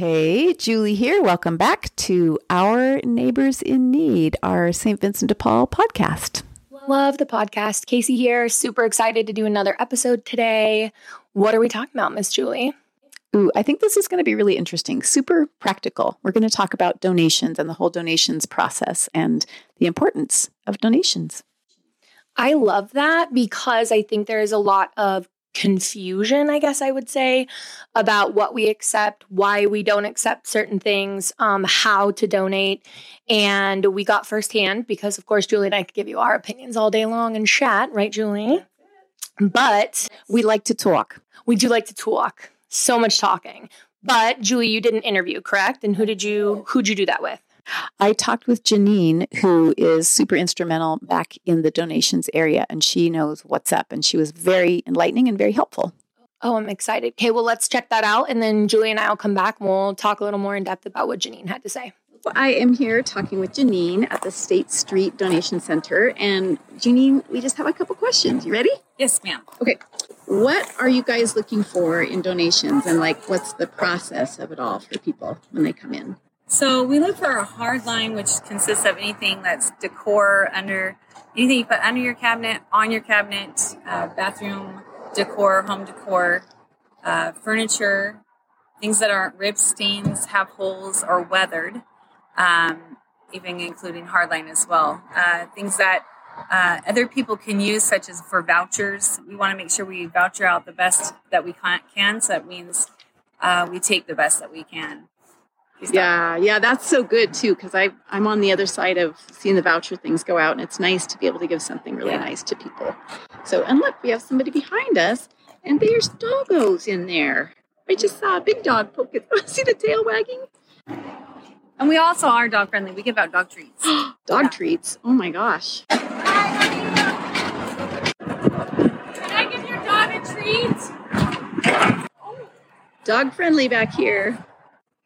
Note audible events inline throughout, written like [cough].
Hey, Julie here. Welcome back to Our Neighbors in Need, our St. Vincent de Paul podcast. Love the podcast. Casey here. Super excited to do another episode today. What are we talking about, Miss Julie? Ooh, I think this is going to be really interesting, super practical. We're going to talk about donations and the whole donations process and the importance of donations. I love that because I think there is a lot of confusion, I guess I would say, about what we accept, why we don't accept certain things, um, how to donate. And we got firsthand because, of course, Julie and I could give you our opinions all day long and chat, right, Julie? But we like to talk. We do like to talk. So much talking. But Julie, you did an interview, correct? And who did you who'd you do that with? I talked with Janine, who is super instrumental back in the donations area, and she knows what's up. And she was very enlightening and very helpful. Oh, I'm excited. Okay, well, let's check that out. And then Julie and I will come back and we'll talk a little more in depth about what Janine had to say. Well, I am here talking with Janine at the State Street Donation Center. And Janine, we just have a couple questions. You ready? Yes, ma'am. Okay. What are you guys looking for in donations and like what's the process of it all for people when they come in? So we look for a hard line, which consists of anything that's decor under anything you put under your cabinet, on your cabinet, uh, bathroom decor, home decor, uh, furniture, things that aren't ripped, stains, have holes, or weathered, um, even including hardline as well. Uh, things that uh, other people can use, such as for vouchers. We want to make sure we voucher out the best that we can. So that means uh, we take the best that we can. Yeah, yeah, that's so good too because I I'm on the other side of seeing the voucher things go out, and it's nice to be able to give something really yeah. nice to people. So, and look, we have somebody behind us, and there's doggos in there. I just saw a big dog poke it. [laughs] See the tail wagging? And we also are dog friendly. We give out dog treats. [gasps] dog yeah. treats? Oh my gosh. Can I give your dog a treat? Dog friendly back here.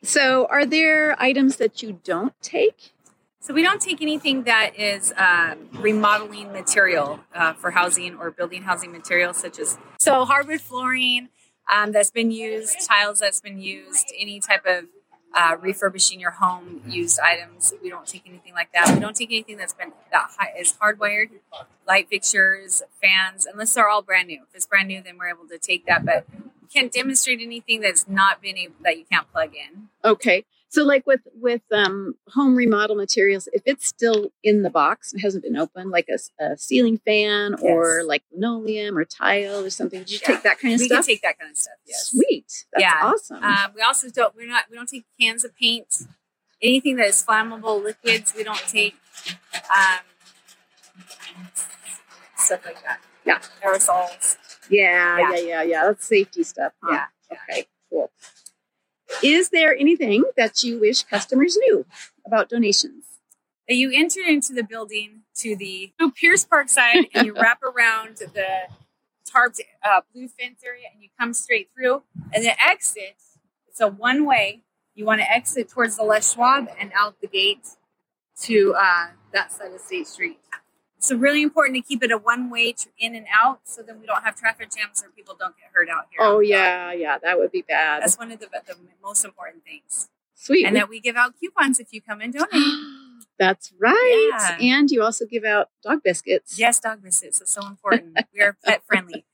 So, are there items that you don't take? So, we don't take anything that is uh, remodeling material uh, for housing or building housing materials, such as so hardwood flooring um, that's been used, tiles that's been used, any type of uh, refurbishing your home used items. We don't take anything like that. We don't take anything that's been that high, is hardwired, light fixtures, fans, unless they're all brand new. If it's brand new, then we're able to take that. But can't demonstrate anything that's not been able that you can't plug in. Okay. So like with with um, home remodel materials, if it's still in the box and hasn't been opened, like a, a ceiling fan yes. or like linoleum or tile or something, did you yeah. take that kind of we stuff? We can take that kind of stuff. Yes. Sweet. That's yeah. awesome. Uh, we also don't. We're not. We don't take cans of paint. Anything that is flammable liquids, we don't take. Um, stuff like that. Yeah. Aerosols. Yeah, yeah, yeah, yeah, yeah. That's safety stuff. Huh? Yeah. Okay, cool. Is there anything that you wish customers knew about donations? That you enter into the building to the Pierce Park side and you wrap [laughs] around the tarped uh, blue fence area and you come straight through. And the exit, it's a one way. You want to exit towards the Les Schwab and out the gate to uh, that side of State Street. So really important to keep it a one way in and out, so then we don't have traffic jams or people don't get hurt out here. Oh um, yeah, yeah, that would be bad. That's one of the, the most important things. Sweet, and that we give out coupons if you come and donate. [gasps] That's right. Yeah. And you also give out dog biscuits. Yes, dog biscuits. It's so important. we are pet [laughs] friendly.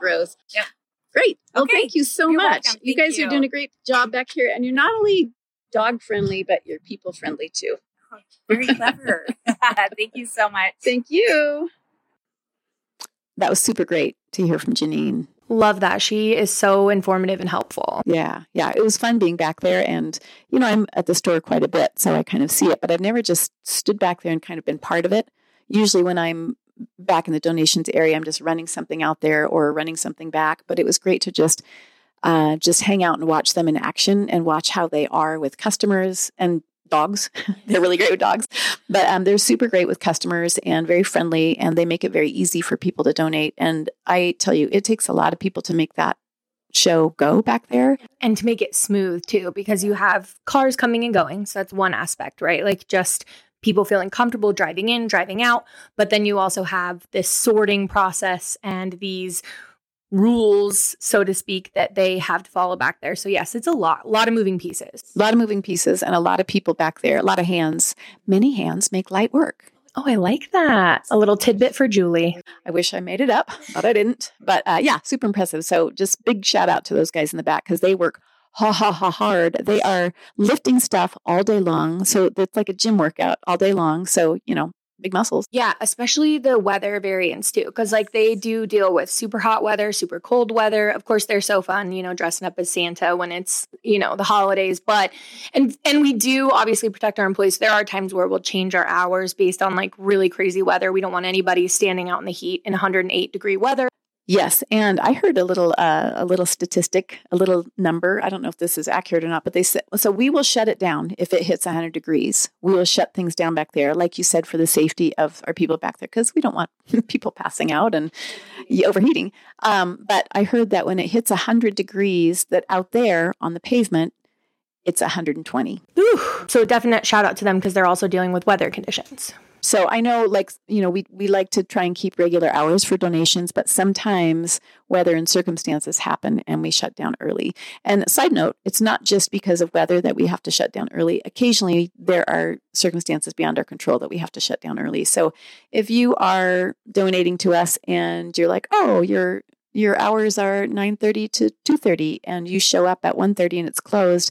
Gross. Yep. Great. Well, okay. thank you so you're much. You guys you. are doing a great job back here, and you're not only dog friendly, but you're people friendly too. [laughs] Very clever. [laughs] Thank you so much. Thank you. That was super great to hear from Janine. Love that. She is so informative and helpful. Yeah. Yeah. It was fun being back there. And, you know, I'm at the store quite a bit, so I kind of see it, but I've never just stood back there and kind of been part of it. Usually when I'm back in the donations area, I'm just running something out there or running something back. But it was great to just uh, just hang out and watch them in action and watch how they are with customers and dogs. [laughs] they're really great with dogs, but um, they're super great with customers and very friendly, and they make it very easy for people to donate. And I tell you, it takes a lot of people to make that show go back there. And to make it smooth too because you have cars coming and going. So that's one aspect right? Like just people feeling comfortable driving in driving out. But then you also have this sorting process and these rules, so to speak, that they have to follow back there. So yes, it's a lot, a lot of moving pieces. A lot of moving pieces and a lot of people back there, a lot of hands. Many hands make light work. Oh, I like that. A little tidbit for Julie. I wish I made it up, but I didn't. But uh, yeah, super impressive. So just big shout out to those guys in the back because they work ha ha ha hard. They are lifting stuff all day long. So it's like a gym workout all day long. So, you know, big muscles. Yeah, especially the weather variants too, because like they do deal with super hot weather, super cold weather. Of course, they're so fun, you know, dressing up as Santa when it's you know the holidays. But and and we do obviously protect our employees. There are times where we'll change our hours based on like really crazy weather. We don't want anybody standing out in the heat in 108 degree weather. Yes, and I heard a little uh, a little statistic, a little number. I don't know if this is accurate or not, but they said so. We will shut it down if it hits 100 degrees. We will shut things down back there, like you said, for the safety of our people back there, because we don't want [laughs] people passing out and overheating. Um, but I heard that when it hits 100 degrees, that out there on the pavement, it's 120. Ooh, so definite shout out to them because they're also dealing with weather conditions. So I know, like, you know, we, we like to try and keep regular hours for donations, but sometimes weather and circumstances happen and we shut down early. And side note, it's not just because of weather that we have to shut down early. Occasionally, there are circumstances beyond our control that we have to shut down early. So if you are donating to us and you're like, oh, your your hours are 9:30 to 2:30 and you show up at 1:30 and it's closed,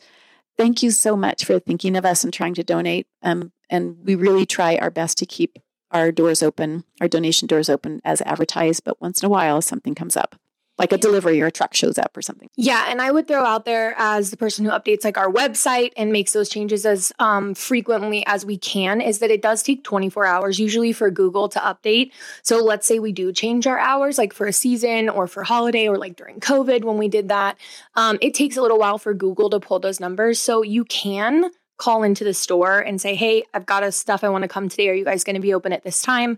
thank you so much for thinking of us and trying to donate. Um, and we really try our best to keep our doors open, our donation doors open as advertised. But once in a while, something comes up like a delivery or a truck shows up or something. Yeah, and I would throw out there as the person who updates like our website and makes those changes as um, frequently as we can is that it does take 24 hours usually for Google to update. So let's say we do change our hours like for a season or for holiday or like during COVID when we did that, um, it takes a little while for Google to pull those numbers. So you can call into the store and say, "Hey, I've got a stuff I want to come today. Are you guys going to be open at this time?"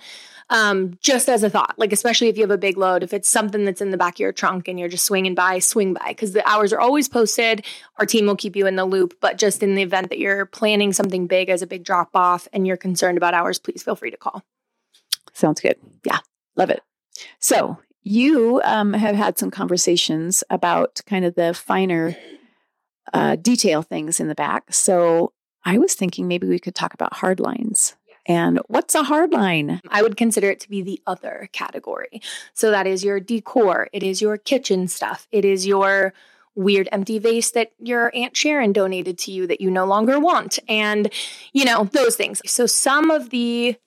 Um, just as a thought, like especially if you have a big load, if it's something that's in the back of your trunk and you're just swinging by, swing by because the hours are always posted. Our team will keep you in the loop. But just in the event that you're planning something big as a big drop off and you're concerned about hours, please feel free to call. Sounds good. Yeah, love it. So you um, have had some conversations about kind of the finer uh, detail things in the back. So I was thinking maybe we could talk about hard lines. And what's a hard line? I would consider it to be the other category. So that is your decor, it is your kitchen stuff, it is your weird empty vase that your Aunt Sharon donated to you that you no longer want, and you know, those things. So some of the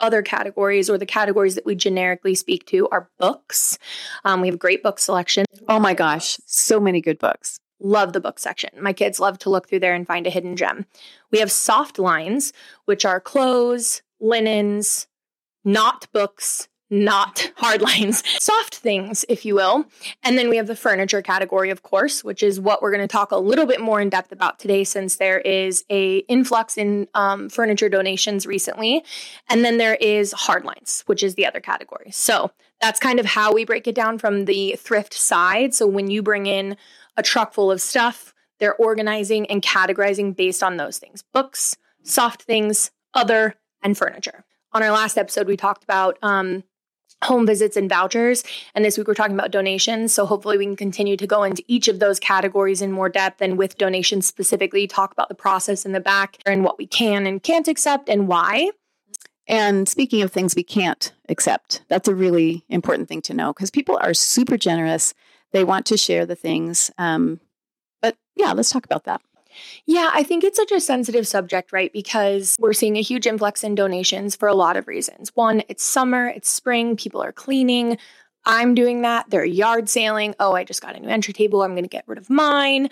other categories or the categories that we generically speak to are books. Um, we have a great book selection. Oh my gosh, so many good books. Love the book section. My kids love to look through there and find a hidden gem. We have soft lines, which are clothes, linens, not books, not [laughs] hard lines, soft things, if you will. And then we have the furniture category, of course, which is what we're going to talk a little bit more in depth about today, since there is a influx in um, furniture donations recently. And then there is hard lines, which is the other category. So that's kind of how we break it down from the thrift side. So when you bring in a truck full of stuff. They're organizing and categorizing based on those things books, soft things, other, and furniture. On our last episode, we talked about um, home visits and vouchers. And this week, we're talking about donations. So hopefully, we can continue to go into each of those categories in more depth and with donations specifically, talk about the process in the back and what we can and can't accept and why. And speaking of things we can't accept, that's a really important thing to know because people are super generous they want to share the things. Um, but yeah, let's talk about that. Yeah, I think it's such a sensitive subject, right? Because we're seeing a huge influx in donations for a lot of reasons. One, it's summer, it's spring, people are cleaning. I'm doing that. They're yard sailing. Oh, I just got a new entry table. I'm going to get rid of mine.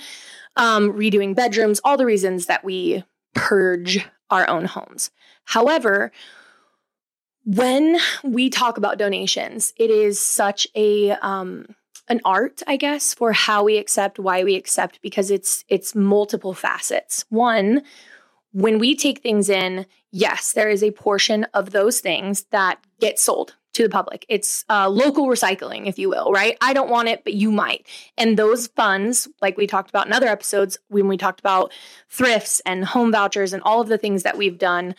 Um, redoing bedrooms, all the reasons that we purge our own homes. However, when we talk about donations, it is such a um, an art, I guess, for how we accept, why we accept, because it's it's multiple facets. One, when we take things in, yes, there is a portion of those things that get sold to the public. It's uh, local recycling, if you will, right? I don't want it, but you might. And those funds, like we talked about in other episodes, when we talked about thrifts and home vouchers and all of the things that we've done,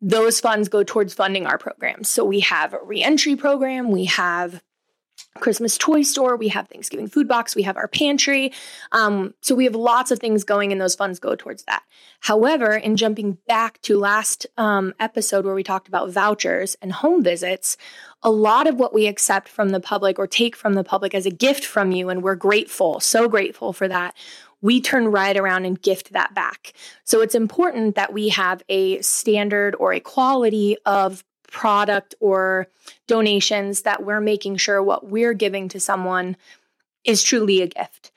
those funds go towards funding our programs. So we have a reentry program, we have Christmas toy store, we have Thanksgiving food box, we have our pantry. Um, so we have lots of things going, and those funds go towards that. However, in jumping back to last um, episode where we talked about vouchers and home visits, a lot of what we accept from the public or take from the public as a gift from you, and we're grateful, so grateful for that. We turn right around and gift that back. So it's important that we have a standard or a quality of product or donations that we're making sure what we're giving to someone is truly a gift.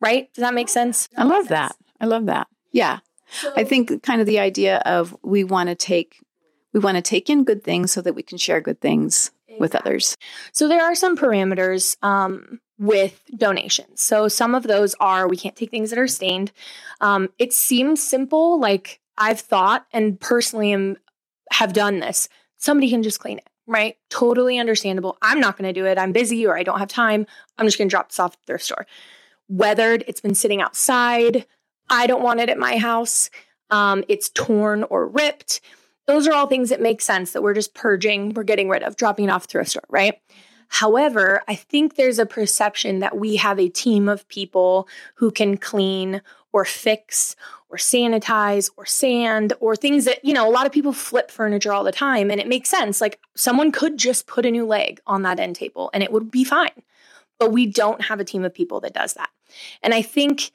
Right? Does that make sense? I love that. I love that. Yeah. So, I think kind of the idea of we want to take we want to take in good things so that we can share good things exactly. with others. So there are some parameters um, with donations. So some of those are we can't take things that are stained. Um, it seems simple, like I've thought and personally am have done this somebody can just clean it, right? Totally understandable. I'm not going to do it. I'm busy or I don't have time. I'm just going to drop this off at the thrift store. Weathered, it's been sitting outside. I don't want it at my house. Um, it's torn or ripped. Those are all things that make sense that we're just purging, we're getting rid of, dropping it off thrift store, right? However, I think there's a perception that we have a team of people who can clean or fix or sanitize or sand or things that, you know, a lot of people flip furniture all the time and it makes sense. Like someone could just put a new leg on that end table and it would be fine. But we don't have a team of people that does that. And I think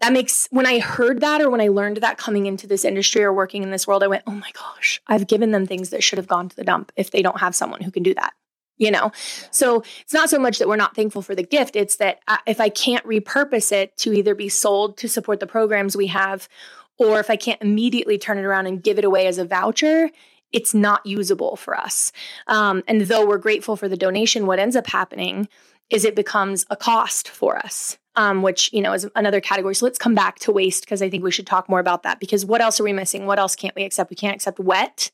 that makes when I heard that or when I learned that coming into this industry or working in this world, I went, oh my gosh, I've given them things that should have gone to the dump if they don't have someone who can do that you know? So it's not so much that we're not thankful for the gift it's that if i can't repurpose it to either be sold to support the programs we have or if i can't immediately turn it around and give it away as a voucher it's not usable for us. Um, and though we're grateful for the donation what ends up happening is it becomes a cost for us um, which you know is another category. So let's come back to waste because i think we should talk more about that because what else are we missing? What else can't we accept? We can't accept wet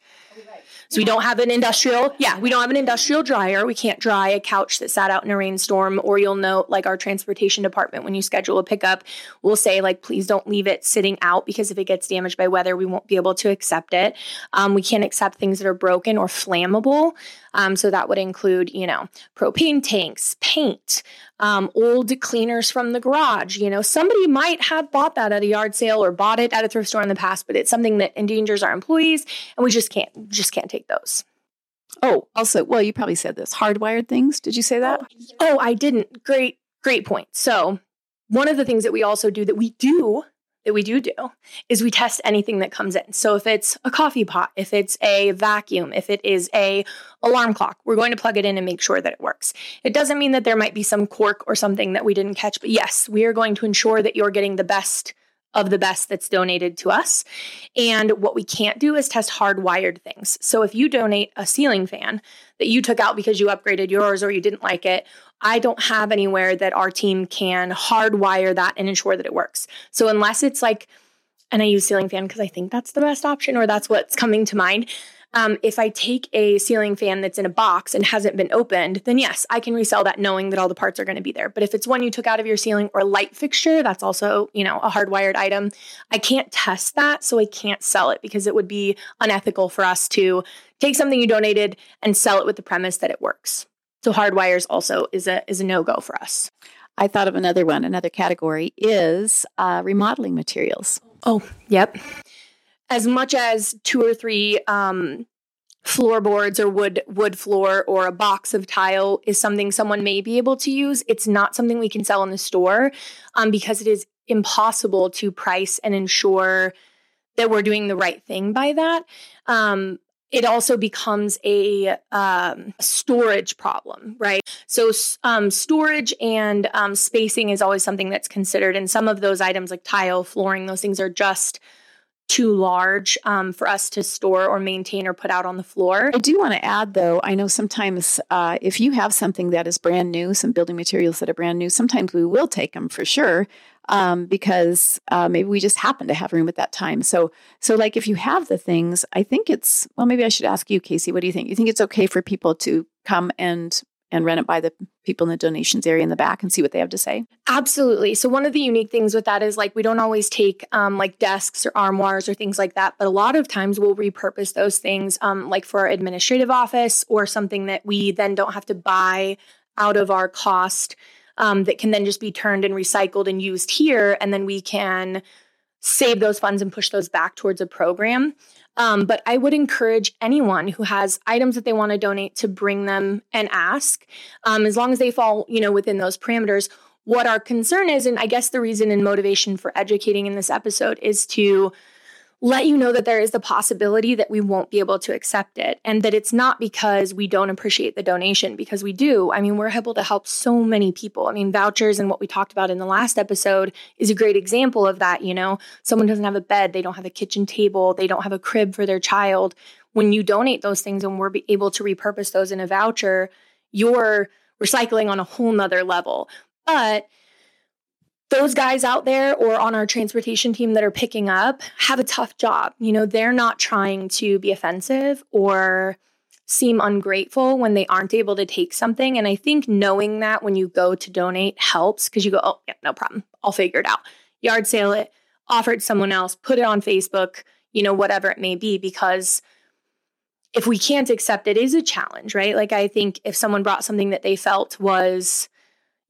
so we don't have an industrial, yeah, we don't have an industrial dryer. We can't dry a couch that sat out in a rainstorm. Or you'll note, like our transportation department, when you schedule a pickup, we'll say, like, please don't leave it sitting out because if it gets damaged by weather, we won't be able to accept it. Um, we can't accept things that are broken or flammable. Um, so that would include, you know, propane tanks, paint, um, old cleaners from the garage. You know, somebody might have bought that at a yard sale or bought it at a thrift store in the past, but it's something that endangers our employees, and we just can't just can't take those. Oh, also, well, you probably said this hardwired things. Did you say that? Oh, I didn't. Great, great point. So, one of the things that we also do that we do that we do do is we test anything that comes in. So if it's a coffee pot, if it's a vacuum, if it is a alarm clock, we're going to plug it in and make sure that it works. It doesn't mean that there might be some cork or something that we didn't catch, but yes, we are going to ensure that you're getting the best of the best that's donated to us. And what we can't do is test hardwired things. So if you donate a ceiling fan that you took out because you upgraded yours or you didn't like it, I don't have anywhere that our team can hardwire that and ensure that it works. So unless it's like, and I use ceiling fan because I think that's the best option or that's what's coming to mind. Um, if I take a ceiling fan that's in a box and hasn't been opened, then yes, I can resell that knowing that all the parts are going to be there. But if it's one you took out of your ceiling or light fixture, that's also, you know, a hardwired item. I can't test that, so I can't sell it because it would be unethical for us to take something you donated and sell it with the premise that it works. So hardwires also is a is a no go for us. I thought of another one. Another category is uh, remodeling materials. Oh, yep. As much as two or three um, floorboards or wood wood floor or a box of tile is something someone may be able to use, it's not something we can sell in the store um, because it is impossible to price and ensure that we're doing the right thing by that. Um, it also becomes a um, storage problem, right? So, um, storage and um, spacing is always something that's considered. And some of those items, like tile, flooring, those things are just too large um, for us to store or maintain or put out on the floor. I do want to add, though, I know sometimes uh, if you have something that is brand new, some building materials that are brand new, sometimes we will take them for sure um, because uh, maybe we just happen to have room at that time. So, so like if you have the things, I think it's well. Maybe I should ask you, Casey. What do you think? You think it's okay for people to come and and run it by the people in the donations area in the back and see what they have to say? Absolutely. So one of the unique things with that is like we don't always take um, like desks or armoires or things like that, but a lot of times we'll repurpose those things um, like for our administrative office or something that we then don't have to buy out of our cost um, that can then just be turned and recycled and used here. And then we can save those funds and push those back towards a program. Um, but I would encourage anyone who has items that they want to donate to bring them and ask, um, as long as they fall, you know, within those parameters. What our concern is, and I guess the reason and motivation for educating in this episode is to let you know that there is the possibility that we won't be able to accept it and that it's not because we don't appreciate the donation because we do. I mean, we're able to help so many people. I mean, vouchers and what we talked about in the last episode is a great example of that, you know. Someone doesn't have a bed, they don't have a kitchen table, they don't have a crib for their child. When you donate those things and we're able to repurpose those in a voucher, you're recycling on a whole nother level. But those guys out there or on our transportation team that are picking up have a tough job. You know, they're not trying to be offensive or seem ungrateful when they aren't able to take something. And I think knowing that when you go to donate helps because you go, oh, yeah, no problem. I'll figure it out. Yard sale it, offer it to someone else, put it on Facebook, you know, whatever it may be, because if we can't accept it is a challenge, right? Like I think if someone brought something that they felt was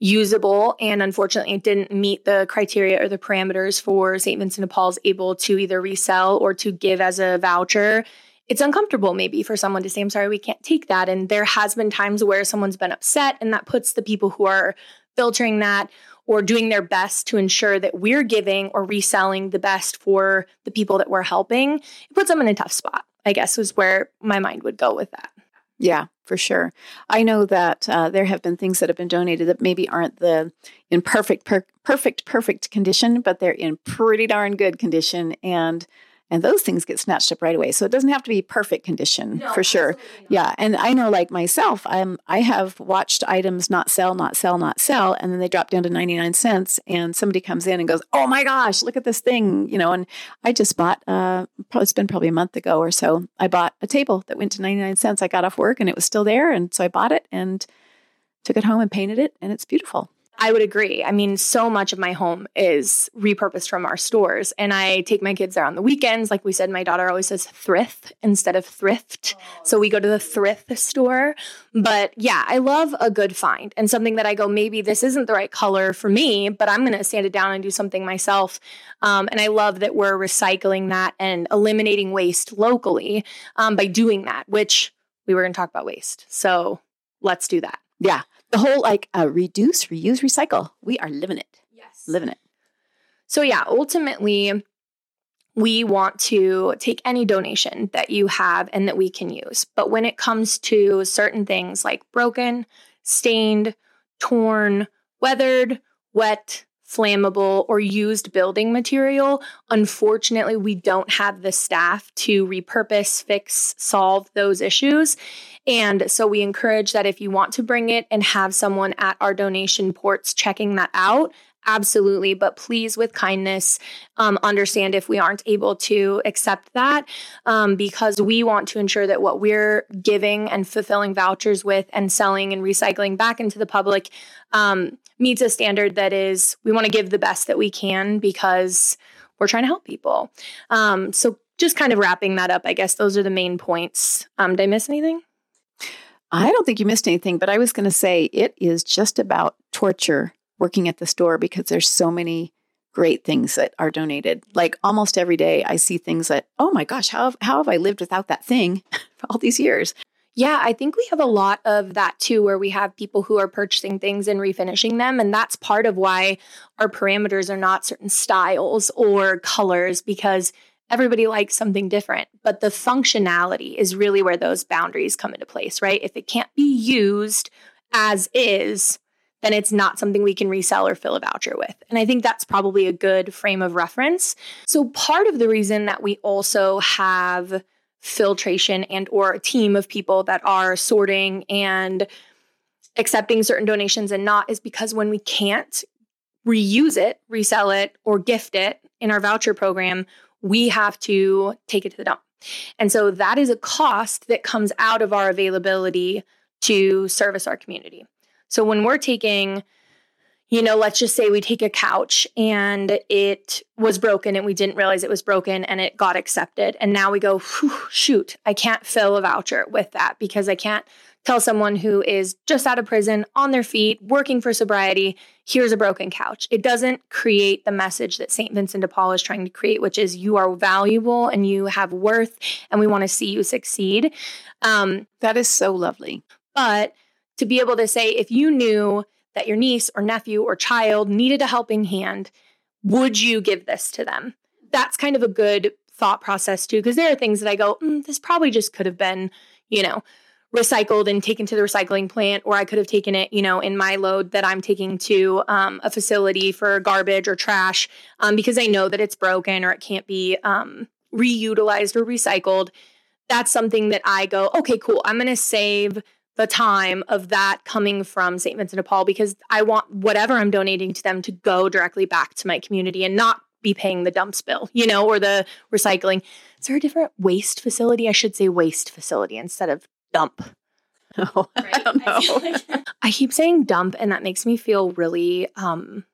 usable and unfortunately it didn't meet the criteria or the parameters for St. Vincent de Paul's able to either resell or to give as a voucher it's uncomfortable maybe for someone to say i'm sorry we can't take that and there has been times where someone's been upset and that puts the people who are filtering that or doing their best to ensure that we're giving or reselling the best for the people that we're helping it puts them in a tough spot i guess was where my mind would go with that yeah, for sure. I know that uh, there have been things that have been donated that maybe aren't the in perfect, per- perfect, perfect condition, but they're in pretty darn good condition, and and those things get snatched up right away. So it doesn't have to be perfect condition no, for sure. Yeah, and I know like myself, I'm I have watched items not sell, not sell, not sell, and then they drop down to 99 cents and somebody comes in and goes, "Oh my gosh, look at this thing," you know, and I just bought uh probably it's been probably a month ago or so. I bought a table that went to 99 cents. I got off work and it was still there and so I bought it and took it home and painted it and it's beautiful. I would agree. I mean, so much of my home is repurposed from our stores, and I take my kids there on the weekends. Like we said, my daughter always says thrift instead of thrift. So we go to the thrift store. But yeah, I love a good find and something that I go, maybe this isn't the right color for me, but I'm going to sand it down and do something myself. Um, and I love that we're recycling that and eliminating waste locally um, by doing that, which we were going to talk about waste. So let's do that. Yeah the whole like uh, reduce, reuse, recycle. We are living it. Yes. Living it. So, yeah, ultimately, we want to take any donation that you have and that we can use. But when it comes to certain things like broken, stained, torn, weathered, wet, flammable, or used building material, unfortunately, we don't have the staff to repurpose, fix, solve those issues. And so we encourage that if you want to bring it and have someone at our donation ports checking that out, absolutely but please with kindness um, understand if we aren't able to accept that um, because we want to ensure that what we're giving and fulfilling vouchers with and selling and recycling back into the public um, meets a standard that is we want to give the best that we can because we're trying to help people um, so just kind of wrapping that up i guess those are the main points um, did i miss anything I don't think you missed anything, but I was going to say it is just about torture working at the store because there's so many great things that are donated. Like almost every day, I see things that, oh my gosh, how have, how have I lived without that thing for [laughs] all these years? Yeah, I think we have a lot of that too, where we have people who are purchasing things and refinishing them. And that's part of why our parameters are not certain styles or colors, because everybody likes something different, but the functionality is really where those boundaries come into place, right? If it can't be used as is, then it's not something we can resell or fill a voucher with. And I think that's probably a good frame of reference. So part of the reason that we also have filtration and or a team of people that are sorting and accepting certain donations and not is because when we can't reuse it, resell it or gift it in our voucher program, we have to take it to the dump. And so that is a cost that comes out of our availability to service our community. So when we're taking, you know, let's just say we take a couch and it was broken and we didn't realize it was broken and it got accepted. And now we go, shoot, I can't fill a voucher with that because I can't tell someone who is just out of prison, on their feet, working for sobriety, here's a broken couch. It doesn't create the message that St. Vincent de Paul is trying to create, which is you are valuable and you have worth, and we want to see you succeed. Um, that is so lovely. But to be able to say, if you knew that your niece or nephew or child needed a helping hand, would you give this to them? That's kind of a good thought process too, because there are things that I go, mm, this probably just could have been, you know, recycled and taken to the recycling plant, or I could have taken it, you know, in my load that I'm taking to um, a facility for garbage or trash um, because I know that it's broken or it can't be um, reutilized or recycled. That's something that I go, okay, cool. I'm going to save the time of that coming from St. Vincent de Paul because I want whatever I'm donating to them to go directly back to my community and not be paying the dump bill, you know, or the recycling. Is there a different waste facility? I should say waste facility instead of dump. [laughs] Oh, right? I don't know. I, like [laughs] I keep saying dump, and that makes me feel really um,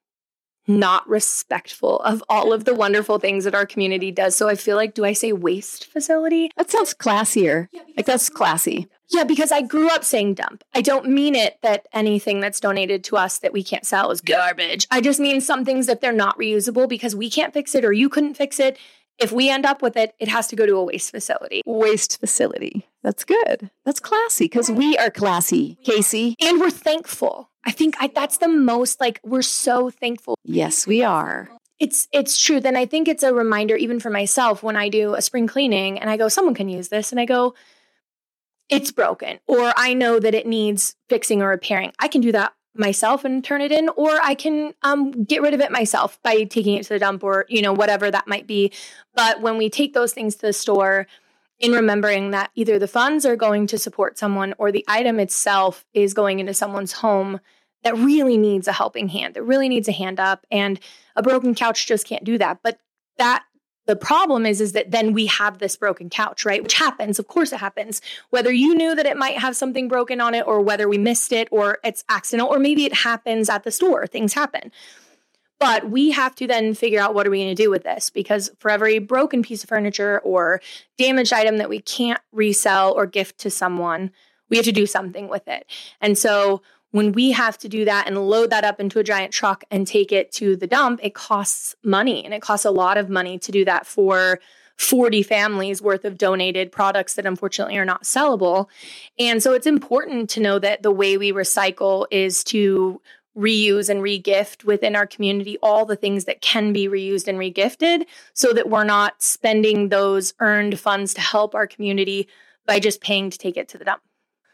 not respectful of all of the wonderful things that our community does. So I feel like, do I say waste facility? That sounds classier. Yeah, like that's classy. Yeah, because I grew up saying dump. I don't mean it that anything that's donated to us that we can't sell is garbage. I just mean some things that they're not reusable because we can't fix it or you couldn't fix it. If we end up with it, it has to go to a waste facility. Waste facility. That's good. That's classy because we are classy, Casey. And we're thankful. I think I, that's the most like we're so thankful. Yes, we are. It's it's true. Then I think it's a reminder even for myself when I do a spring cleaning and I go, someone can use this, and I go, it's broken, or I know that it needs fixing or repairing. I can do that myself and turn it in, or I can um, get rid of it myself by taking it to the dump or you know whatever that might be. But when we take those things to the store, in remembering that either the funds are going to support someone or the item itself is going into someone's home that really needs a helping hand, that really needs a hand up, and a broken couch just can't do that. But that the problem is, is that then we have this broken couch, right? Which happens. Of course it happens. Whether you knew that it might have something broken on it or whether we missed it or it's accidental or maybe it happens at the store. Things happen. But we have to then figure out what are we going to do with this because for every broken piece of furniture or damaged item that we can't resell or gift to someone, we have to do something with it. And so when we have to do that and load that up into a giant truck and take it to the dump, it costs money and it costs a lot of money to do that for 40 families worth of donated products that unfortunately are not sellable. And so it's important to know that the way we recycle is to reuse and regift within our community all the things that can be reused and regifted so that we're not spending those earned funds to help our community by just paying to take it to the dump.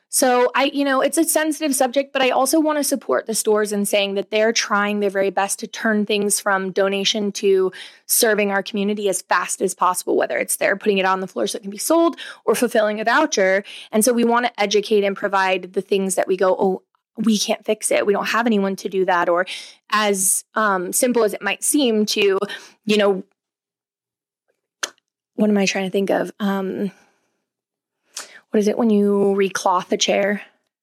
So I, you know, it's a sensitive subject, but I also want to support the stores in saying that they're trying their very best to turn things from donation to serving our community as fast as possible, whether it's they're putting it on the floor so it can be sold or fulfilling a voucher. And so we want to educate and provide the things that we go, oh, we can't fix it. We don't have anyone to do that. Or as um, simple as it might seem to, you know, what am I trying to think of? Um, what is it when you recloth a chair?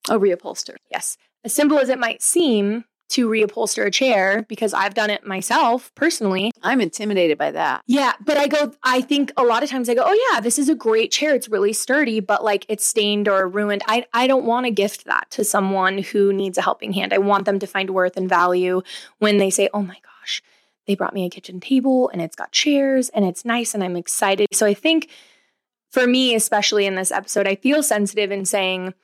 A reupholster. Yes. As simple as it might seem to reupholster a chair, because I've done it myself personally. I'm intimidated by that. Yeah. But I go, I think a lot of times I go, oh, yeah, this is a great chair. It's really sturdy, but like it's stained or ruined. I, I don't want to gift that to someone who needs a helping hand. I want them to find worth and value when they say, oh my gosh, they brought me a kitchen table and it's got chairs and it's nice and I'm excited. So I think for me, especially in this episode, I feel sensitive in saying,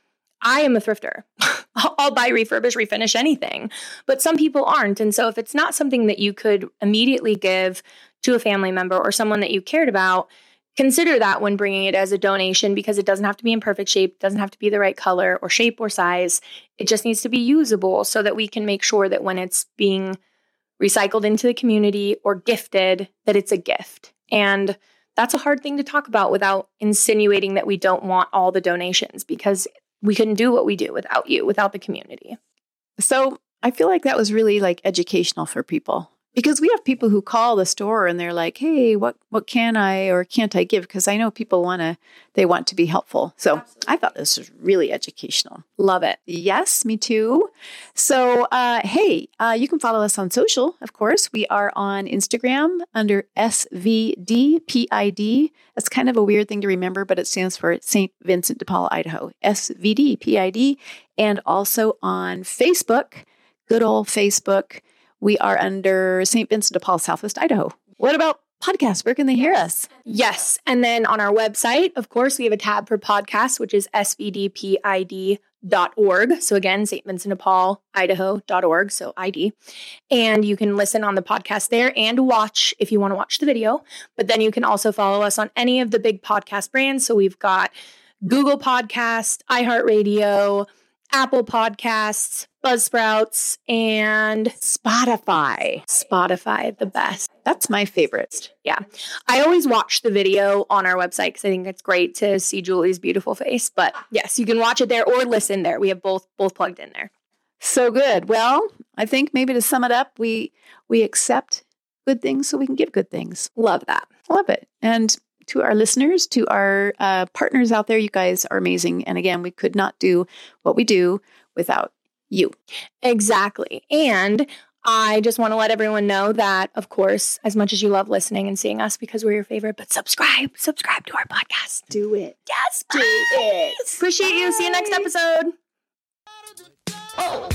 I am a thrifter. [laughs] I'll buy, refurbish, refinish anything. But some people aren't. And so if it's not something that you could immediately give to a family member or someone that you cared about, consider that when bringing it as a donation because it doesn't have to be in perfect shape, doesn't have to be the right color or shape or size. It just needs to be usable so that we can make sure that when it's being recycled into the community or gifted, that it's a gift. And that's a hard thing to talk about without insinuating that we don't want all the donations because we couldn't do what we do without you, without the community. So I feel like that was really like educational for people. Because we have people who call the store and they're like, "Hey, what what can I or can't I give?" Because I know people want to they want to be helpful. So Absolutely. I thought this was really educational. Love it. Yes, me too. So uh, hey, uh, you can follow us on social. Of course, we are on Instagram under SVDPID. That's kind of a weird thing to remember, but it stands for St. Vincent de Paul, Idaho. SVDPID, and also on Facebook. Good old Facebook we are under St. Vincent de Paul, Southwest Idaho. What about podcasts? Where can they hear us? Yes. And then on our website, of course, we have a tab for podcasts, which is svdpid.org. So again, St. Vincent de Paul, Idaho.org. So ID. And you can listen on the podcast there and watch if you want to watch the video. But then you can also follow us on any of the big podcast brands. So we've got Google Podcast, iHeartRadio, Apple Podcasts, Buzzsprouts, and Spotify. Spotify, the best. That's my favorite. Yeah. I always watch the video on our website because I think it's great to see Julie's beautiful face. But yes, you can watch it there or listen there. We have both both plugged in there. So good. Well, I think maybe to sum it up, we we accept good things so we can give good things. Love that. Love it. And to our listeners, to our uh, partners out there. You guys are amazing. And again, we could not do what we do without you. Exactly. And I just want to let everyone know that, of course, as much as you love listening and seeing us because we're your favorite, but subscribe, subscribe to our podcast. Do it. Yes, do it. Appreciate Bye. you. See you next episode. Oh.